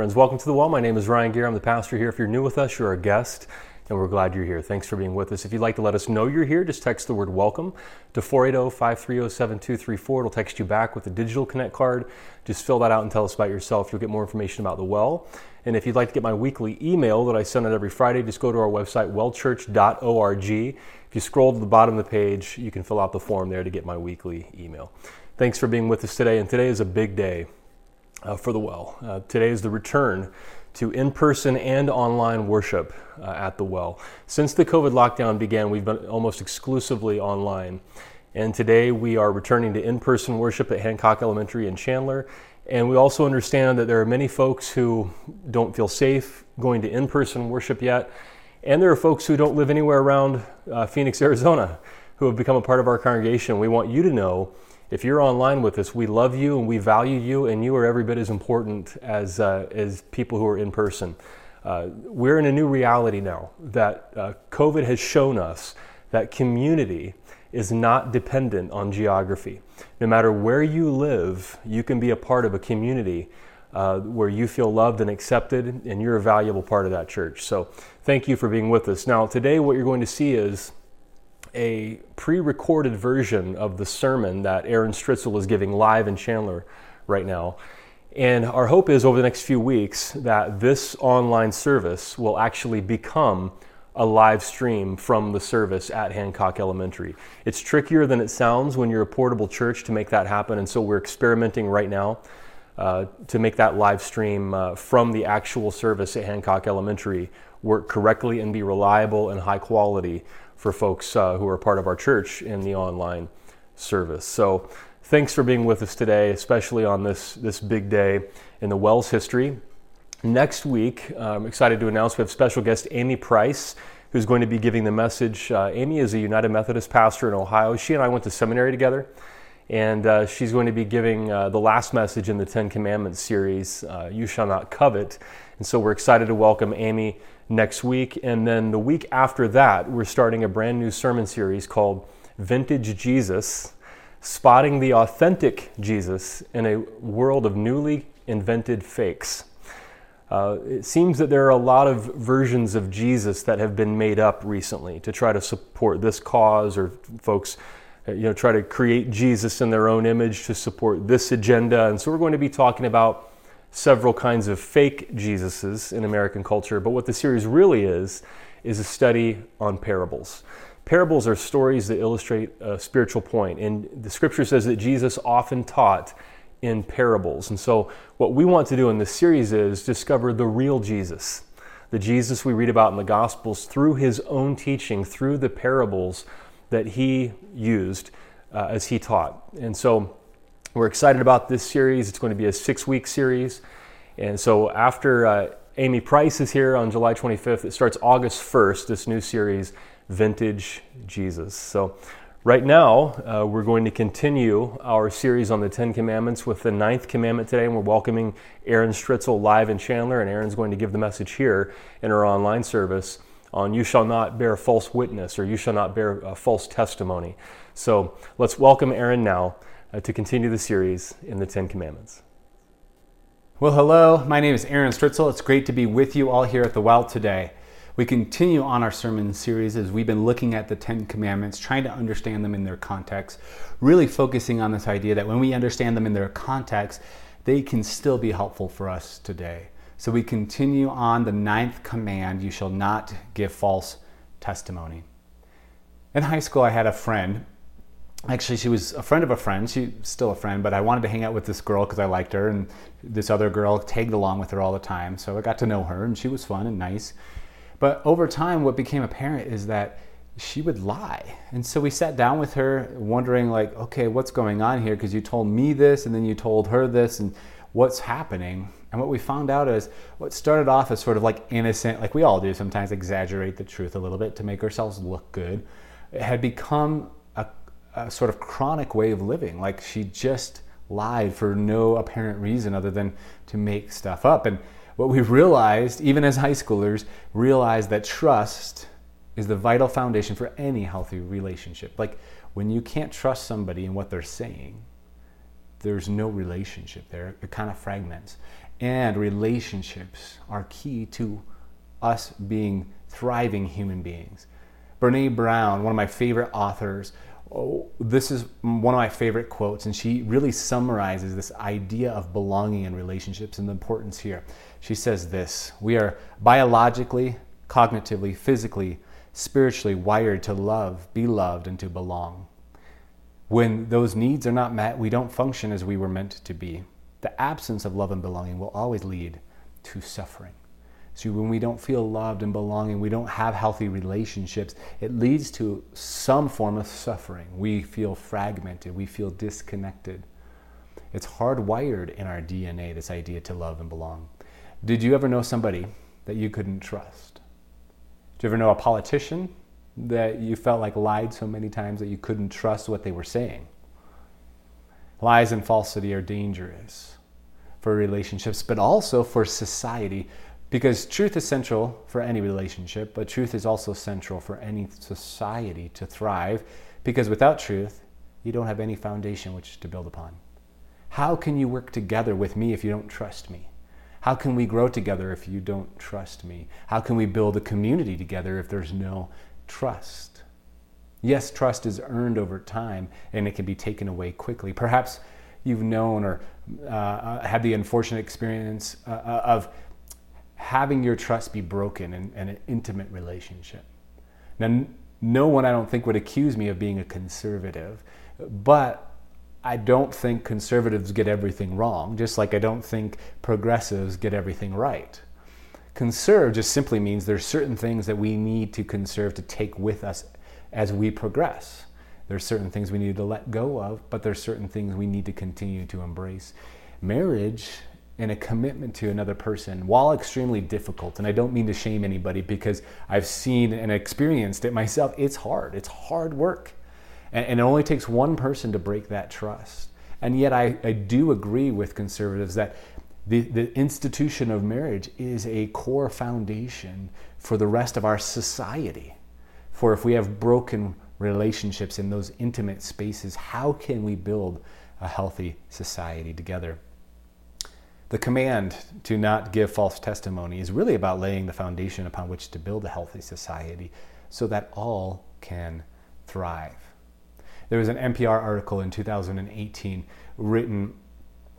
friends. Welcome to the Well. My name is Ryan Gear. I'm the pastor here. If you're new with us, you're a guest, and we're glad you're here. Thanks for being with us. If you'd like to let us know you're here, just text the word welcome to 480 530 7234. It'll text you back with a digital connect card. Just fill that out and tell us about yourself. You'll get more information about the Well. And if you'd like to get my weekly email that I send out every Friday, just go to our website, wellchurch.org. If you scroll to the bottom of the page, you can fill out the form there to get my weekly email. Thanks for being with us today, and today is a big day uh, for the well. Uh, today is the return to in person and online worship uh, at the well. Since the COVID lockdown began, we've been almost exclusively online. And today we are returning to in person worship at Hancock Elementary in Chandler. And we also understand that there are many folks who don't feel safe going to in person worship yet. And there are folks who don't live anywhere around uh, Phoenix, Arizona, who have become a part of our congregation. We want you to know if you're online with us, we love you and we value you, and you are every bit as important as, uh, as people who are in person. Uh, we're in a new reality now that uh, COVID has shown us that community is not dependent on geography. No matter where you live, you can be a part of a community uh, where you feel loved and accepted, and you're a valuable part of that church. So, thank you for being with us. Now, today, what you're going to see is a pre recorded version of the sermon that Aaron Stritzel is giving live in Chandler right now. And our hope is over the next few weeks that this online service will actually become a live stream from the service at Hancock Elementary. It's trickier than it sounds when you're a portable church to make that happen, and so we're experimenting right now uh, to make that live stream uh, from the actual service at Hancock Elementary work correctly and be reliable and high quality for folks uh, who are part of our church in the online service. So, thanks for being with us today, especially on this, this big day in the Wells history. Next week, I'm excited to announce we have special guest Amy Price, who's going to be giving the message. Uh, Amy is a United Methodist pastor in Ohio. She and I went to seminary together, and uh, she's going to be giving uh, the last message in the Ten Commandments series, uh, You Shall Not Covet. And so we're excited to welcome Amy next week. And then the week after that, we're starting a brand new sermon series called Vintage Jesus Spotting the Authentic Jesus in a World of Newly Invented Fakes. Uh, it seems that there are a lot of versions of Jesus that have been made up recently to try to support this cause, or folks, uh, you know, try to create Jesus in their own image to support this agenda. And so we're going to be talking about several kinds of fake Jesuses in American culture, but what the series really is, is a study on parables. Parables are stories that illustrate a spiritual point, and the scripture says that Jesus often taught in parables. And so, what we want to do in this series is discover the real Jesus, the Jesus we read about in the Gospels through his own teaching, through the parables that he used uh, as he taught. And so, we're excited about this series. It's going to be a six week series. And so, after uh, Amy Price is here on July 25th, it starts August 1st, this new series, Vintage Jesus. So, right now, uh, we're going to continue our series on the Ten Commandments with the ninth commandment today, and we're welcoming Aaron Stritzel live in Chandler. And Aaron's going to give the message here in our online service on You Shall Not Bear False Witness or You Shall Not Bear uh, False Testimony. So, let's welcome Aaron now uh, to continue the series in the Ten Commandments. Well, hello, my name is Aaron Stritzel. It's great to be with you all here at the Well today. We continue on our sermon series as we've been looking at the Ten Commandments, trying to understand them in their context, really focusing on this idea that when we understand them in their context, they can still be helpful for us today. So we continue on the ninth command you shall not give false testimony. In high school, I had a friend actually she was a friend of a friend. She's still a friend but i wanted to hang out with this girl because i liked her and this other girl tagged along with her all the time so i got to know her and she was fun and nice. But over time what became apparent is that she would lie. And so we sat down with her wondering like okay what's going on here? Because you told me this and then you told her this and what's happening? And what we found out is what started off as sort of like innocent like we all do sometimes exaggerate the truth a little bit to make ourselves look good it had become a sort of chronic way of living. Like she just lied for no apparent reason other than to make stuff up. And what we realized, even as high schoolers, realized that trust is the vital foundation for any healthy relationship. Like when you can't trust somebody in what they're saying, there's no relationship there. It kind of fragments. and relationships are key to us being thriving human beings. Brene Brown, one of my favorite authors, oh, this is one of my favorite quotes, and she really summarizes this idea of belonging and relationships and the importance here. She says this We are biologically, cognitively, physically, spiritually wired to love, be loved, and to belong. When those needs are not met, we don't function as we were meant to be. The absence of love and belonging will always lead to suffering. So when we don't feel loved and belonging, we don't have healthy relationships, it leads to some form of suffering. We feel fragmented, we feel disconnected. It's hardwired in our DNA, this idea to love and belong. Did you ever know somebody that you couldn't trust? Did you ever know a politician that you felt like lied so many times that you couldn't trust what they were saying? Lies and falsity are dangerous for relationships, but also for society because truth is central for any relationship, but truth is also central for any society to thrive. Because without truth, you don't have any foundation which to build upon. How can you work together with me if you don't trust me? How can we grow together if you don't trust me? How can we build a community together if there's no trust? Yes, trust is earned over time and it can be taken away quickly. Perhaps you've known or uh, had the unfortunate experience uh, uh of having your trust be broken in, in, an intimate relationship. Now, no one I don't think would accuse me of being a conservative, but I don't think conservatives get everything wrong, just like I don't think progressives get everything right. Conserve just simply means there's certain things that we need to conserve to take with us as we progress. There's certain things we need to let go of, but there's certain things we need to continue to embrace. Marriage and a commitment to another person, while extremely difficult, and I don't mean to shame anybody because I've seen and experienced it myself, it's hard. It's hard work. And, and it only takes one person to break that trust. And yet, I, I do agree with conservatives that the, the institution of marriage is a core foundation for the rest of our society. For if we have broken relationships in those intimate spaces, how can we build a healthy society together? The command to not give false testimony is really about laying the foundation upon which to build a healthy society so that all can thrive. There was an NPR article in 2018 written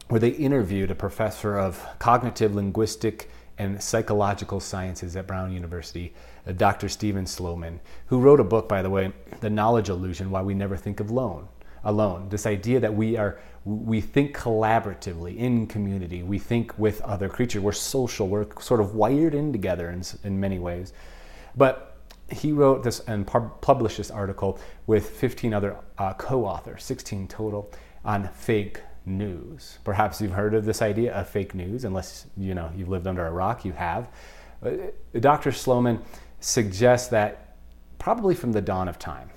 where they interviewed a professor of cognitive linguistic and psychological sciences at Brown University, Dr. Steven Sloman, who wrote a book, by the way, The Knowledge Illusion Why We Never Think of Alone. Alone. This idea that we are we think collaboratively in community. We think with other creatures. We're social. We're sort of wired in together in, in many ways. But he wrote this and published this article with 15 other uh, co-authors, 16 total, on fake news. Perhaps you've heard of this idea of fake news, unless you know you've lived under a rock. You have. Uh, Dr. Sloman suggests that probably from the dawn of time,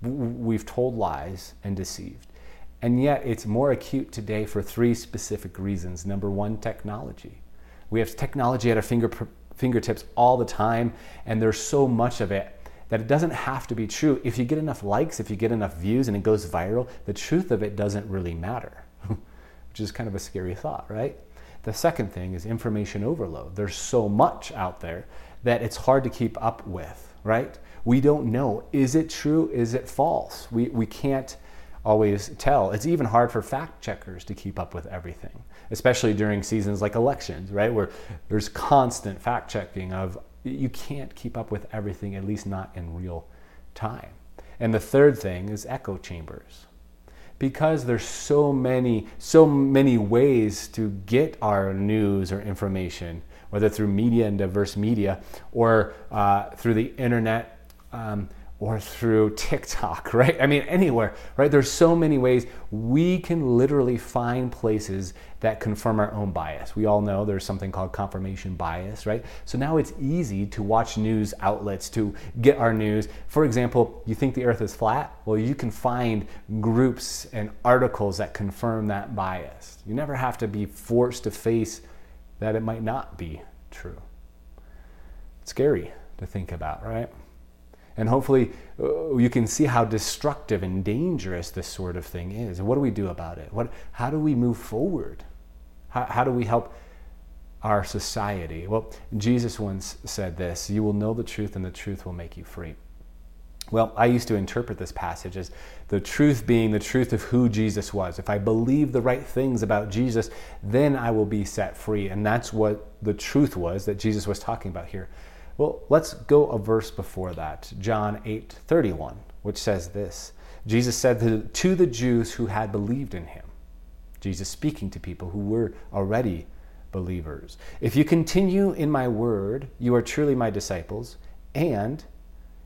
we've told lies and deceived. And yet it's more acute today for three specific reasons. Number one, technology. We have technology at our finger, fingertips all the time, and there's so much of it that it doesn't have to be true. If you get enough likes, if you get enough views, and it goes viral, the truth of it doesn't really matter, which is kind of a scary thought, right? The second thing is information overload. There's so much out there that it's hard to keep up with, right? We don't know. Is it true? Is it false? We, we can't always tell. It's even hard for fact checkers to keep up with everything, especially during seasons like elections, right? Where there's constant fact checking of you can't keep up with everything, at least not in real time. And the third thing is echo chambers. Because there's so many, so many ways to get our news or information, whether through media and diverse media or uh, through the internet, um, or through TikTok, right? I mean, anywhere, right? There's so many ways we can literally find places that confirm our own bias. We all know there's something called confirmation bias, right? So now it's easy to watch news outlets to get our news. For example, you think the earth is flat? Well, you can find groups and articles that confirm that bias. You never have to be forced to face that it might not be true. It's scary to think about, right? And hopefully, uh, you can see how destructive and dangerous this sort of thing is. What do we do about it? What, how do we move forward? How, how do we help our society? Well, Jesus once said this You will know the truth, and the truth will make you free. Well, I used to interpret this passage as the truth being the truth of who Jesus was. If I believe the right things about Jesus, then I will be set free. And that's what the truth was that Jesus was talking about here. Well, let's go a verse before that, John 8 31, which says this. Jesus said to the Jews who had believed in him, Jesus speaking to people who were already believers, If you continue in my word, you are truly my disciples, and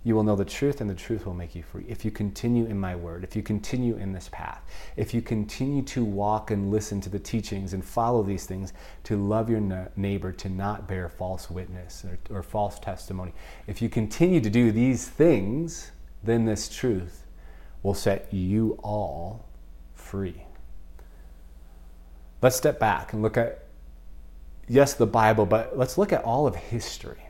you will know the truth, and the truth will make you free. If you continue in my word, if you continue in this path, if you continue to walk and listen to the teachings and follow these things, to love your neighbor, to not bear false witness or, or false testimony, if you continue to do these things, then this truth will set you all free. Let's step back and look at, yes, the Bible, but let's look at all of history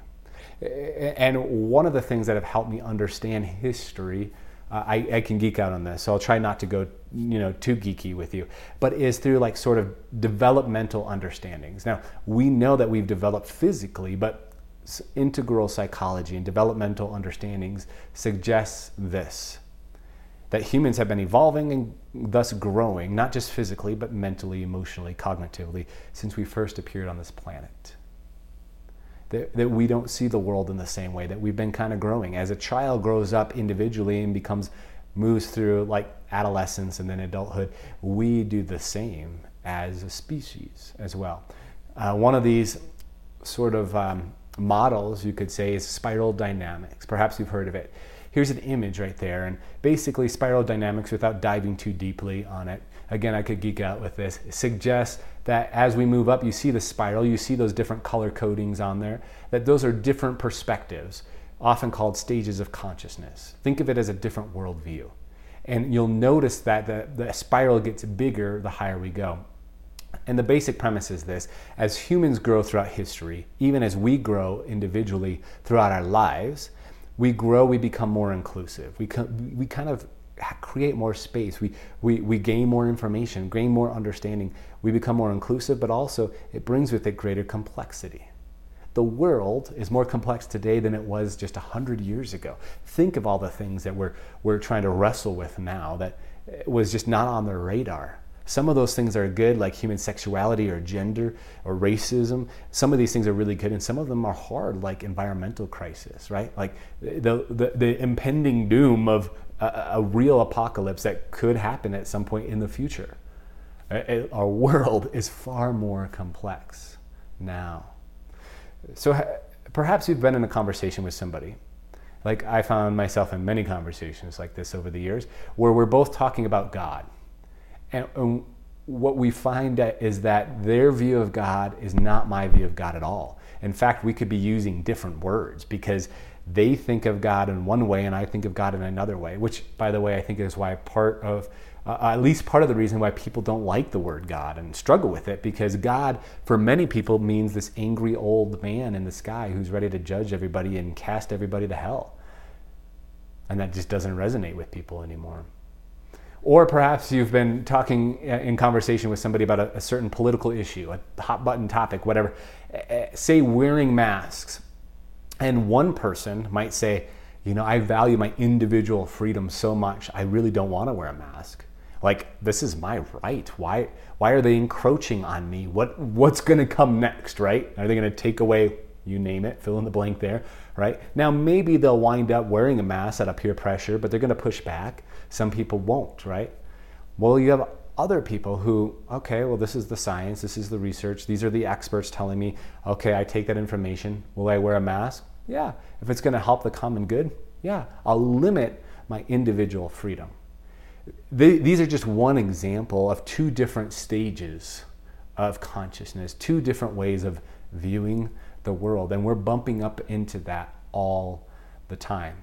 and one of the things that have helped me understand history, uh, I, I, can geek out on this, so I'll try not to go, you know, too geeky with you, but is through like sort of developmental understandings. Now we know that we've developed physically, but integral psychology and developmental understandings suggests this that humans have been evolving and thus growing, not just physically, but mentally, emotionally, cognitively, since we first appeared on this planet that, that we don't see the world in the same way, that we've been kind of growing. As a child grows up individually and becomes, moves through like adolescence and then adulthood, we do the same as a species as well. Uh, one of these sort of um, models, you could say, is spiral dynamics. Perhaps you've heard of it. Here's an image right there, and basically, spiral dynamics, without diving too deeply on it, again, I could geek out with this, suggests that as we move up, you see the spiral, you see those different color codings on there, that those are different perspectives, often called stages of consciousness. Think of it as a different worldview. And you'll notice that the, the spiral gets bigger the higher we go. And the basic premise is this as humans grow throughout history, even as we grow individually throughout our lives, we grow, we become more inclusive. We, we kind of create more space. We, we, we gain more information, gain more understanding. We become more inclusive, but also it brings with it greater complexity. The world is more complex today than it was just 100 years ago. Think of all the things that we're, we're trying to wrestle with now that eh, was just not on the radar. Some of those things are good, like human sexuality or gender or racism. Some of these things are really good, and some of them are hard, like environmental crisis, right? Like the, the, the impending doom of a, a real apocalypse that could happen at some point in the future. Our world is far more complex now. So perhaps you've been in a conversation with somebody. Like I found myself in many conversations like this over the years where we're both talking about God. And, and what we find is that their view of God is not my view of God at all. In fact, we could be using different words because they think of God in one way and I think of God in another way, which, by the way, I think is why part of, uh, at least part of the reason why people don't like the word God and struggle with it, because God, for many people, means this angry old man in the sky who's ready to judge everybody and cast everybody to hell. And that just doesn't resonate with people anymore. Or perhaps you've been talking uh, in conversation with somebody about a, a certain political issue, a hot button topic, whatever. Say wearing masks and one person might say, you know, I value my individual freedom so much, I really don't want to wear a mask. Like this is my right. Why why are they encroaching on me? What what's going to come next, right? Are they going to take away you name it, fill in the blank there, right? Now maybe they'll wind up wearing a mask out of peer pressure, but they're going to push back. Some people won't, right? Well, you have other people who, okay, well, this is the science, this is the research, these are the experts telling me, okay, I take that information. Will I wear a mask? Yeah. If it's going to help the common good, yeah. I'll limit my individual freedom. These are just one example of two different stages of consciousness, two different ways of viewing the world, and we're bumping up into that all the time.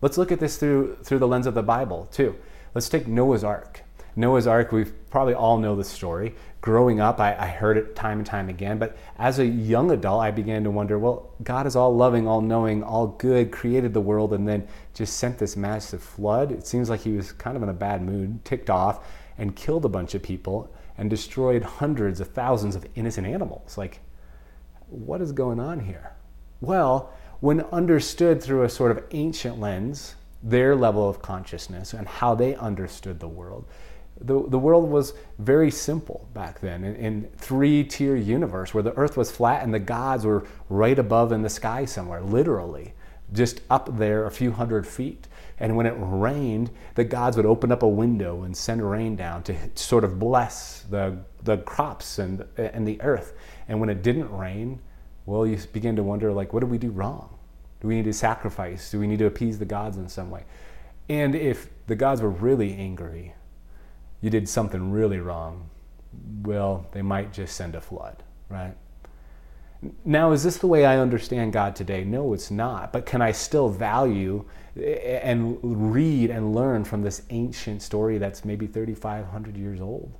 Let's look at this through through the lens of the Bible too. Let's take Noah's Ark. Noah's Ark, we probably all know the story. Growing up, I, I, heard it time and time again. But as a young adult, I began to wonder well, God is all loving, all knowing, all good, created the world, and then just sent this massive flood. It seems like he was kind of in a bad mood, ticked off, and killed a bunch of people and destroyed hundreds of thousands of innocent animals. Like, what is going on here? Well, when understood through a sort of ancient lens, their level of consciousness and how they understood the world, the, the world was very simple back then in, in three-tier universe where the earth was flat and the gods were right above in the sky somewhere literally just up there a few hundred feet. And when it rained the gods would open up a window and send rain down to sort of bless the, the crops and, and the earth and when it didn't rain well you begin to wonder like what did we do wrong do we need to sacrifice do we need to appease the gods in some way and if the gods were really angry you did something really wrong, well, they might just send a flood, right? Now, is this the way I understand God today? No, it's not. But can I still value eh, eh, and read and learn from this ancient story that's maybe 3,500 years old?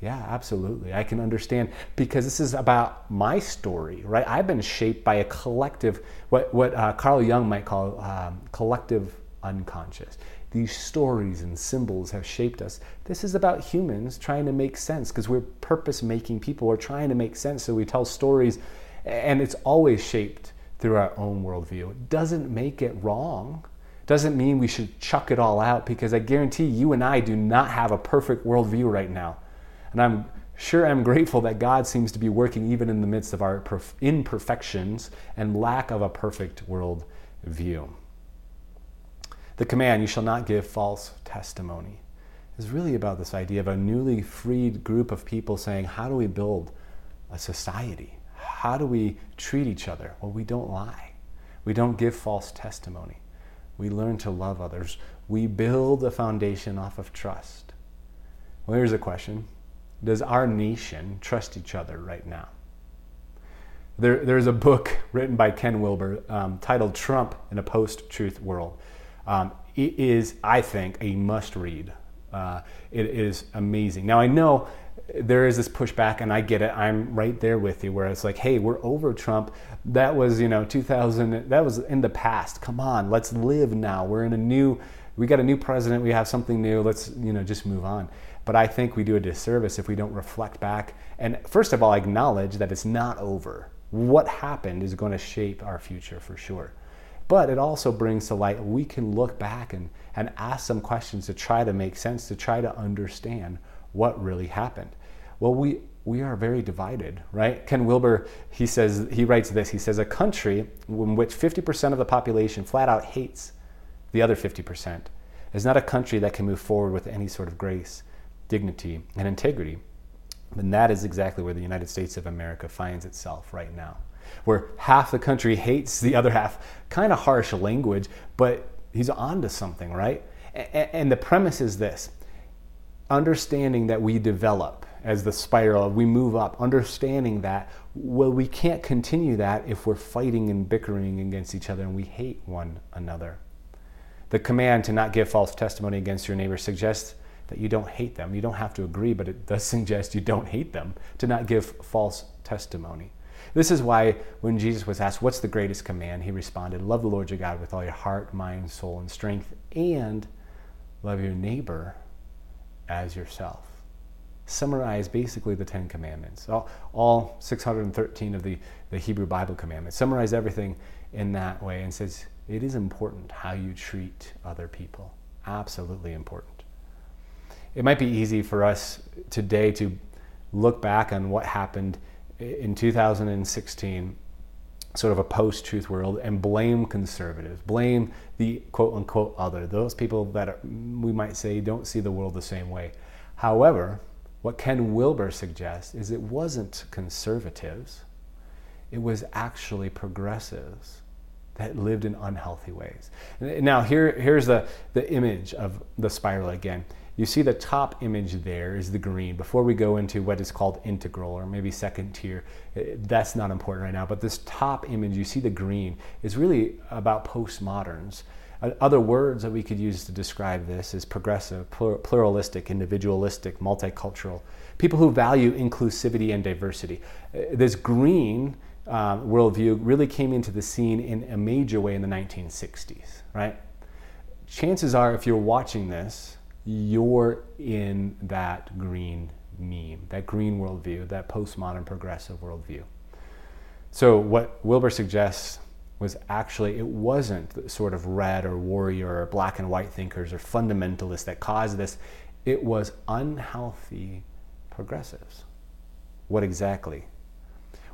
Yeah, absolutely. I can understand because this is about my story, right? I've been shaped by a collective, what, what uh, Carl Jung might call um, collective unconscious these stories and symbols have shaped us. This is about humans trying to make sense because we're purpose making people. We're trying to make sense, so we tell stories, and it's always shaped through our own worldview. It doesn't make it wrong. Doesn't mean we should chuck it all out because I guarantee you and I do not have a perfect worldview right now. And I'm sure I'm grateful that God seems to be working even in the midst of our imperfections and lack of a perfect world view. The command, you shall not give false testimony, is really about this idea of a newly freed group of people saying, how do we build a society? How do we treat each other? Well, we don't lie. We don't give false testimony. We learn to love others. We build a foundation off of trust. Well, here's a question Does our nation trust each other right now? There, there's a book written by Ken Wilber um, titled Trump in a Post Truth World. Um, it is, I think, a must read. Uh, it is amazing. Now, I know there is this pushback, and I get it. I'm right there with you, where it's like, hey, we're over Trump. That was, you know, 2000, that was in the past. Come on, let's live now. We're in a new, we got a new president, we have something new. Let's, you know, just move on. But I think we do a disservice if we don't reflect back and, first of all, acknowledge that it's not over. What happened is going to shape our future for sure. But it also brings to light we can look back and, and ask some questions to try to make sense, to try to understand what really happened. Well, we, we are very divided, right? Ken Wilber, he says, he writes this. He says, a country in which 50% of the population flat out hates the other 50% is not a country that can move forward with any sort of grace, dignity, and integrity. And that is exactly where the United States of America finds itself right now where half the country hates the other half. Kind of harsh language, but he's on to something, right? And the premise is this understanding that we develop as the spiral, we move up, understanding that, well, we can't continue that if we're fighting and bickering against each other and we hate one another. The command to not give false testimony against your neighbor suggests that you don't hate them. You don't have to agree, but it does suggest you don't hate them to not give false testimony. This is why when Jesus was asked, What's the greatest command? he responded, Love the Lord your God with all your heart, mind, soul, and strength, and love your neighbor as yourself. Summarize basically the Ten Commandments, all, all 613 of the, the Hebrew Bible commandments. Summarize everything in that way and says it is important how you treat other people. Absolutely important. It might be easy for us today to look back on what happened in 2016 sort of a post truth world and blame conservatives, blame the quote unquote other, those people that are, we might say don't see the world the same way. However, what Ken Wilber suggests is it wasn't conservatives, it was actually progressives that lived in unhealthy ways. Now, here, here's the, the image of the spiral again. You see the top image there is the green. Before we go into what is called integral or maybe second tier, eh, that's not important right now. But this top image, you see the green, is really about postmoderns. Other words that we could use to describe this is progressive, pluralistic, individualistic, multicultural. People who value inclusivity and diversity. Eh, this green um, worldview really came into the scene in a major way in the 1960s, right? Chances are, if you're watching this, you're in that green meme, that green worldview, that postmodern progressive worldview. So, what Wilber suggests was actually it wasn't sort of red or warrior or black and white thinkers or fundamentalists that caused this. It was unhealthy progressives. What exactly?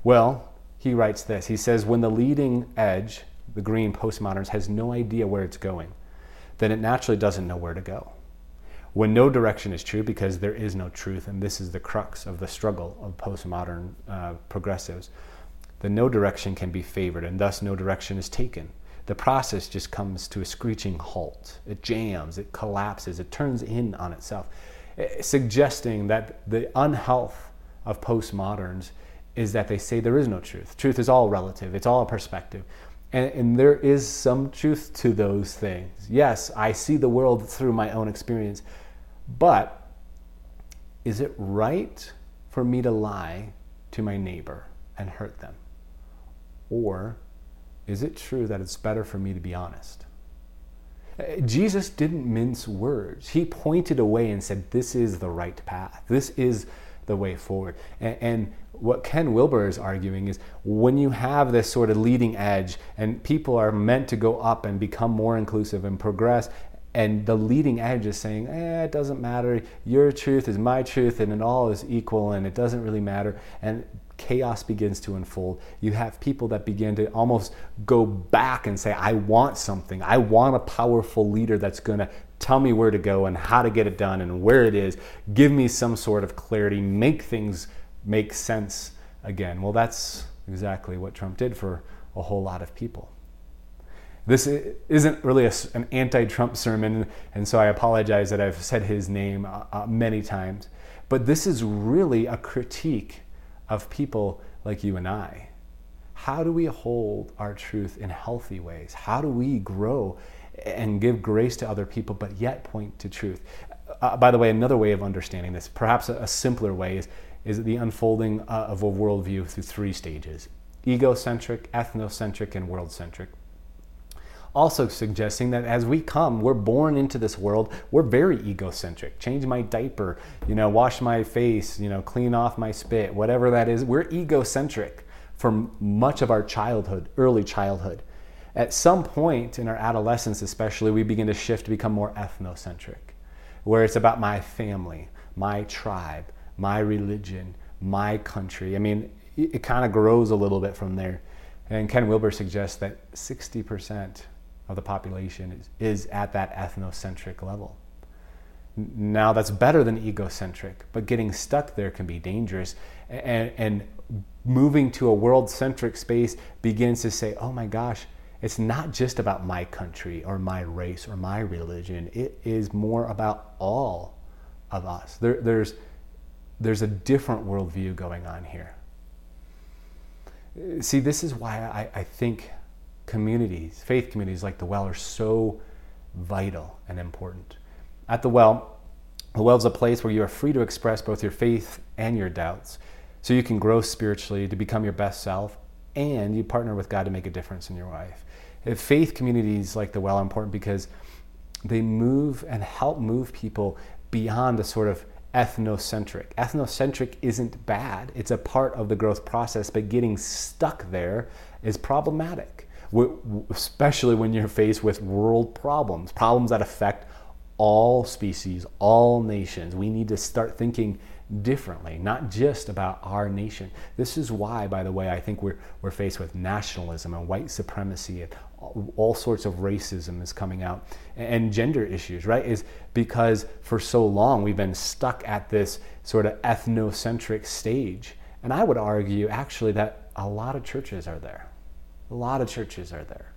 Well, he writes this. He says, when the leading edge, the green postmoderns, has no idea where it's going, then it naturally doesn't know where to go. When no direction is true, because there is no truth, and this is the crux of the struggle of postmodern uh, progressives, the no direction can be favored, and thus no direction is taken. The process just comes to a screeching halt. It jams, it collapses, it turns in on itself, eh, suggesting that the unhealth of postmoderns is that they say there is no truth. Truth is all relative, it's all a perspective. And, and, there is some truth to those things. Yes, I see the world through my own experience, but is it right for me to lie to my neighbor and hurt them? Or is it true that it's better for me to be honest? Uh, Jesus didn't mince words. He pointed away and said, This is the right path. This is the way forward. And, and, what Ken Wilber is arguing is when you have this sort of leading edge and people are meant to go up and become more inclusive and progress, and the leading edge is saying, eh, it doesn't matter. Your truth is my truth, and it all is equal, and it doesn't really matter. And chaos begins to unfold. You have people that begin to almost go back and say, I want something. I want a powerful leader that's going to tell me where to go and how to get it done and where it is. Give me some sort of clarity, make things make sense again. Well, that's exactly what Trump did for a whole lot of people. This isn't really a, an anti Trump sermon, and so I apologize that I've said his name uh, uh, many times. But this is really a critique of people like you and I. How do we hold our truth in healthy ways? How do we grow and give grace to other people, but yet point to truth? Uh, by the way, another way of understanding this, perhaps a, a simpler way, is, is the unfolding uh, of a worldview through three stages egocentric, ethnocentric, and world centric also suggesting that as we come, we're born into this world, we're very egocentric. Change my diaper, you know, wash my face, you know, clean off my spit, whatever that is. We're egocentric for much of our childhood, early childhood. At some point in our adolescence, especially, we begin to shift to become more ethnocentric, where it's about my family, my tribe, my religion, my country. I mean, it, it kind of grows a little bit from there. And Ken Wilber suggests that 60% of the population is, is at that ethnocentric level. Now, that's better than egocentric, but getting stuck there can be dangerous. And, and moving to a world centric space begins to say, oh my gosh, it's not just about my country or my race or my religion. It is more about all of us. There, there's, there's a different worldview going on here. See, this is why I, I think communities, faith communities like the well, are so vital and important. At the well, the well is a place where you are free to express both your faith and your doubts. So you can grow spiritually to become your best self, and you partner with God to make a difference in your life. If faith communities like the well are important because they move and help move people beyond the sort of ethnocentric. Ethnocentric isn't bad, it's a part of the growth process, but getting stuck there is problematic especially when you're faced with world problems, problems that affect all species, all nations. We need to start thinking differently, not just about our nation. This is why, by the way, I think we're, we're faced with nationalism and white supremacy and all sorts of racism is coming out and gender issues, right? Is because for so long we've been stuck at this sort of ethnocentric stage. And I would argue actually that a lot of churches are there. A lot of churches are there.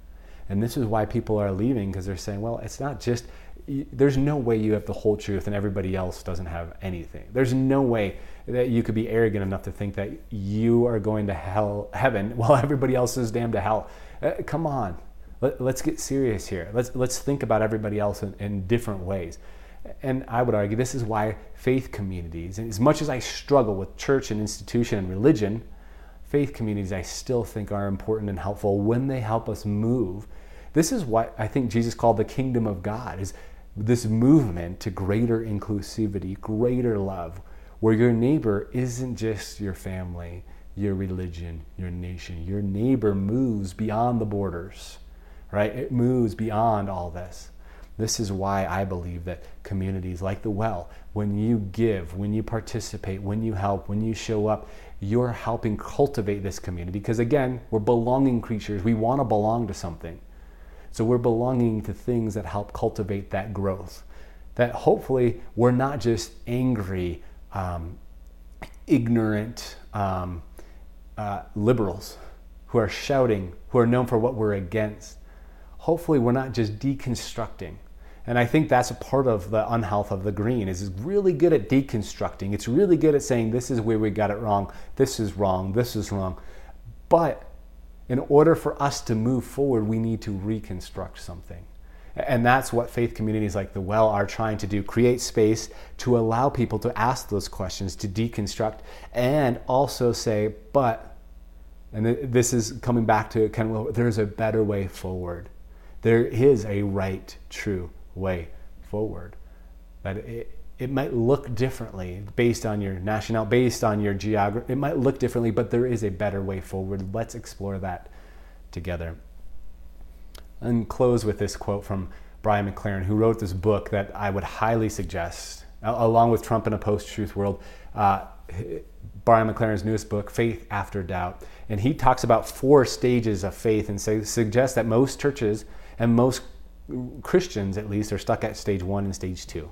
And this is why people are leaving because they're saying, well, it's not just, there's no way you have the whole truth and everybody else doesn't have anything. There's no way that you could be arrogant enough to think that you are going to hell, heaven while everybody else is damned to hell. Uh, come on. Let, us get serious here. Let's, let's think about everybody else in, in different ways. And I would argue this is why faith communities, and as much as I struggle with church and institution and religion, faith communities I still think are important and helpful when they help us move. This is what I think Jesus called the kingdom of God is this movement to greater inclusivity, greater love, where your neighbor isn't just your family, your religion, your nation. Your neighbor moves beyond the borders, right? It moves beyond all this. This is why I believe that communities like the well, when you give, when you participate, when you help, when you show up, you're helping cultivate this community. Because again, we're belonging creatures. We want to belong to something. So we're belonging to things that help cultivate that growth. That hopefully we're not just angry, um, ignorant um, uh, liberals who are shouting, who are known for what we're against. Hopefully we're not just deconstructing and I think that's a part of the unhealth of the green is it's really good at deconstructing. It's really good at saying this is where we got it wrong, this is wrong, this is wrong. But in order for us to move forward, we need to reconstruct something. And that's what faith communities like the Well are trying to do create space to allow people to ask those questions, to deconstruct, and also say, but, and this is coming back to kind of, there's a better way forward. There is a right, true way forward. That it, it might look differently based on your nationality, based on your geography. It might look differently, but there is a better way forward. Let's explore that together. And close with this quote from Brian McLaren, who wrote this book that I would highly suggest, along with Trump in a Post Truth World. Uh, Brian McLaren's newest book, Faith After Doubt. And he talks about four stages of faith and suggests that most churches and most Christians at least are stuck at stage one and stage two.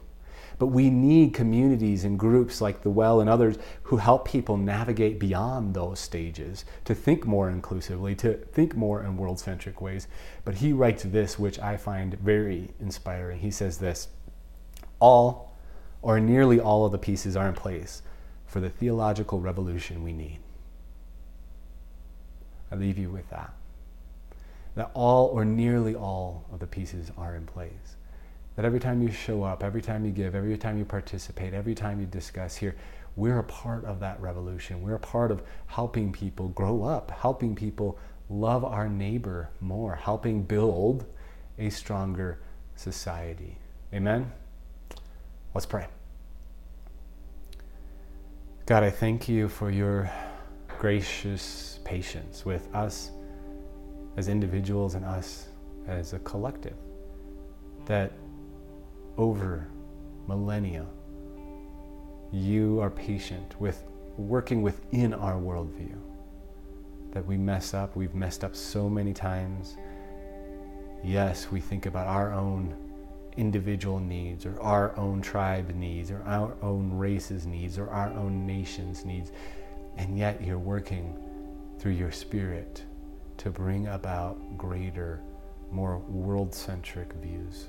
But we need communities and groups like the Well and others who help people navigate beyond those stages, to think more inclusively, to think more in world centric ways. But he writes this, which I find very inspiring. He says this All or nearly all of the pieces are in place for the theological revolution we need. I leave you with that that all or nearly all of the pieces are in place. That every time you show up, every time you give, every time you participate, every time you discuss here, we're a part of that revolution. We're a part of helping people grow up, helping people love our neighbor more, helping build a stronger society. Amen? Let's pray. God, I thank you for your gracious patience with us as individuals and us as a collective that over millennia you are patient with working within our worldview. That we mess up, we've messed up so many times. Yes, we think about our own individual needs or our own tribe needs or our own race's needs or our own nation's needs. And yet you're working through your spirit to bring about greater, more world centric views.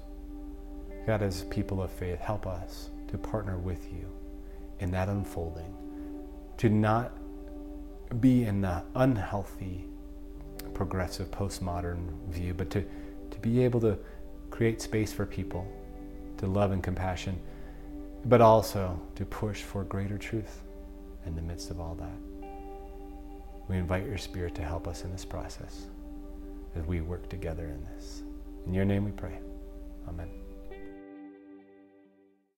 God, as people of faith, help us to partner with you in that unfolding, to not be in the unhealthy, progressive, postmodern view, but to, to be able to create space for people, to love and compassion, but also to push for greater truth in the midst of all that. We invite your Spirit to help us in this process as we work together in this. In your name we pray. Amen.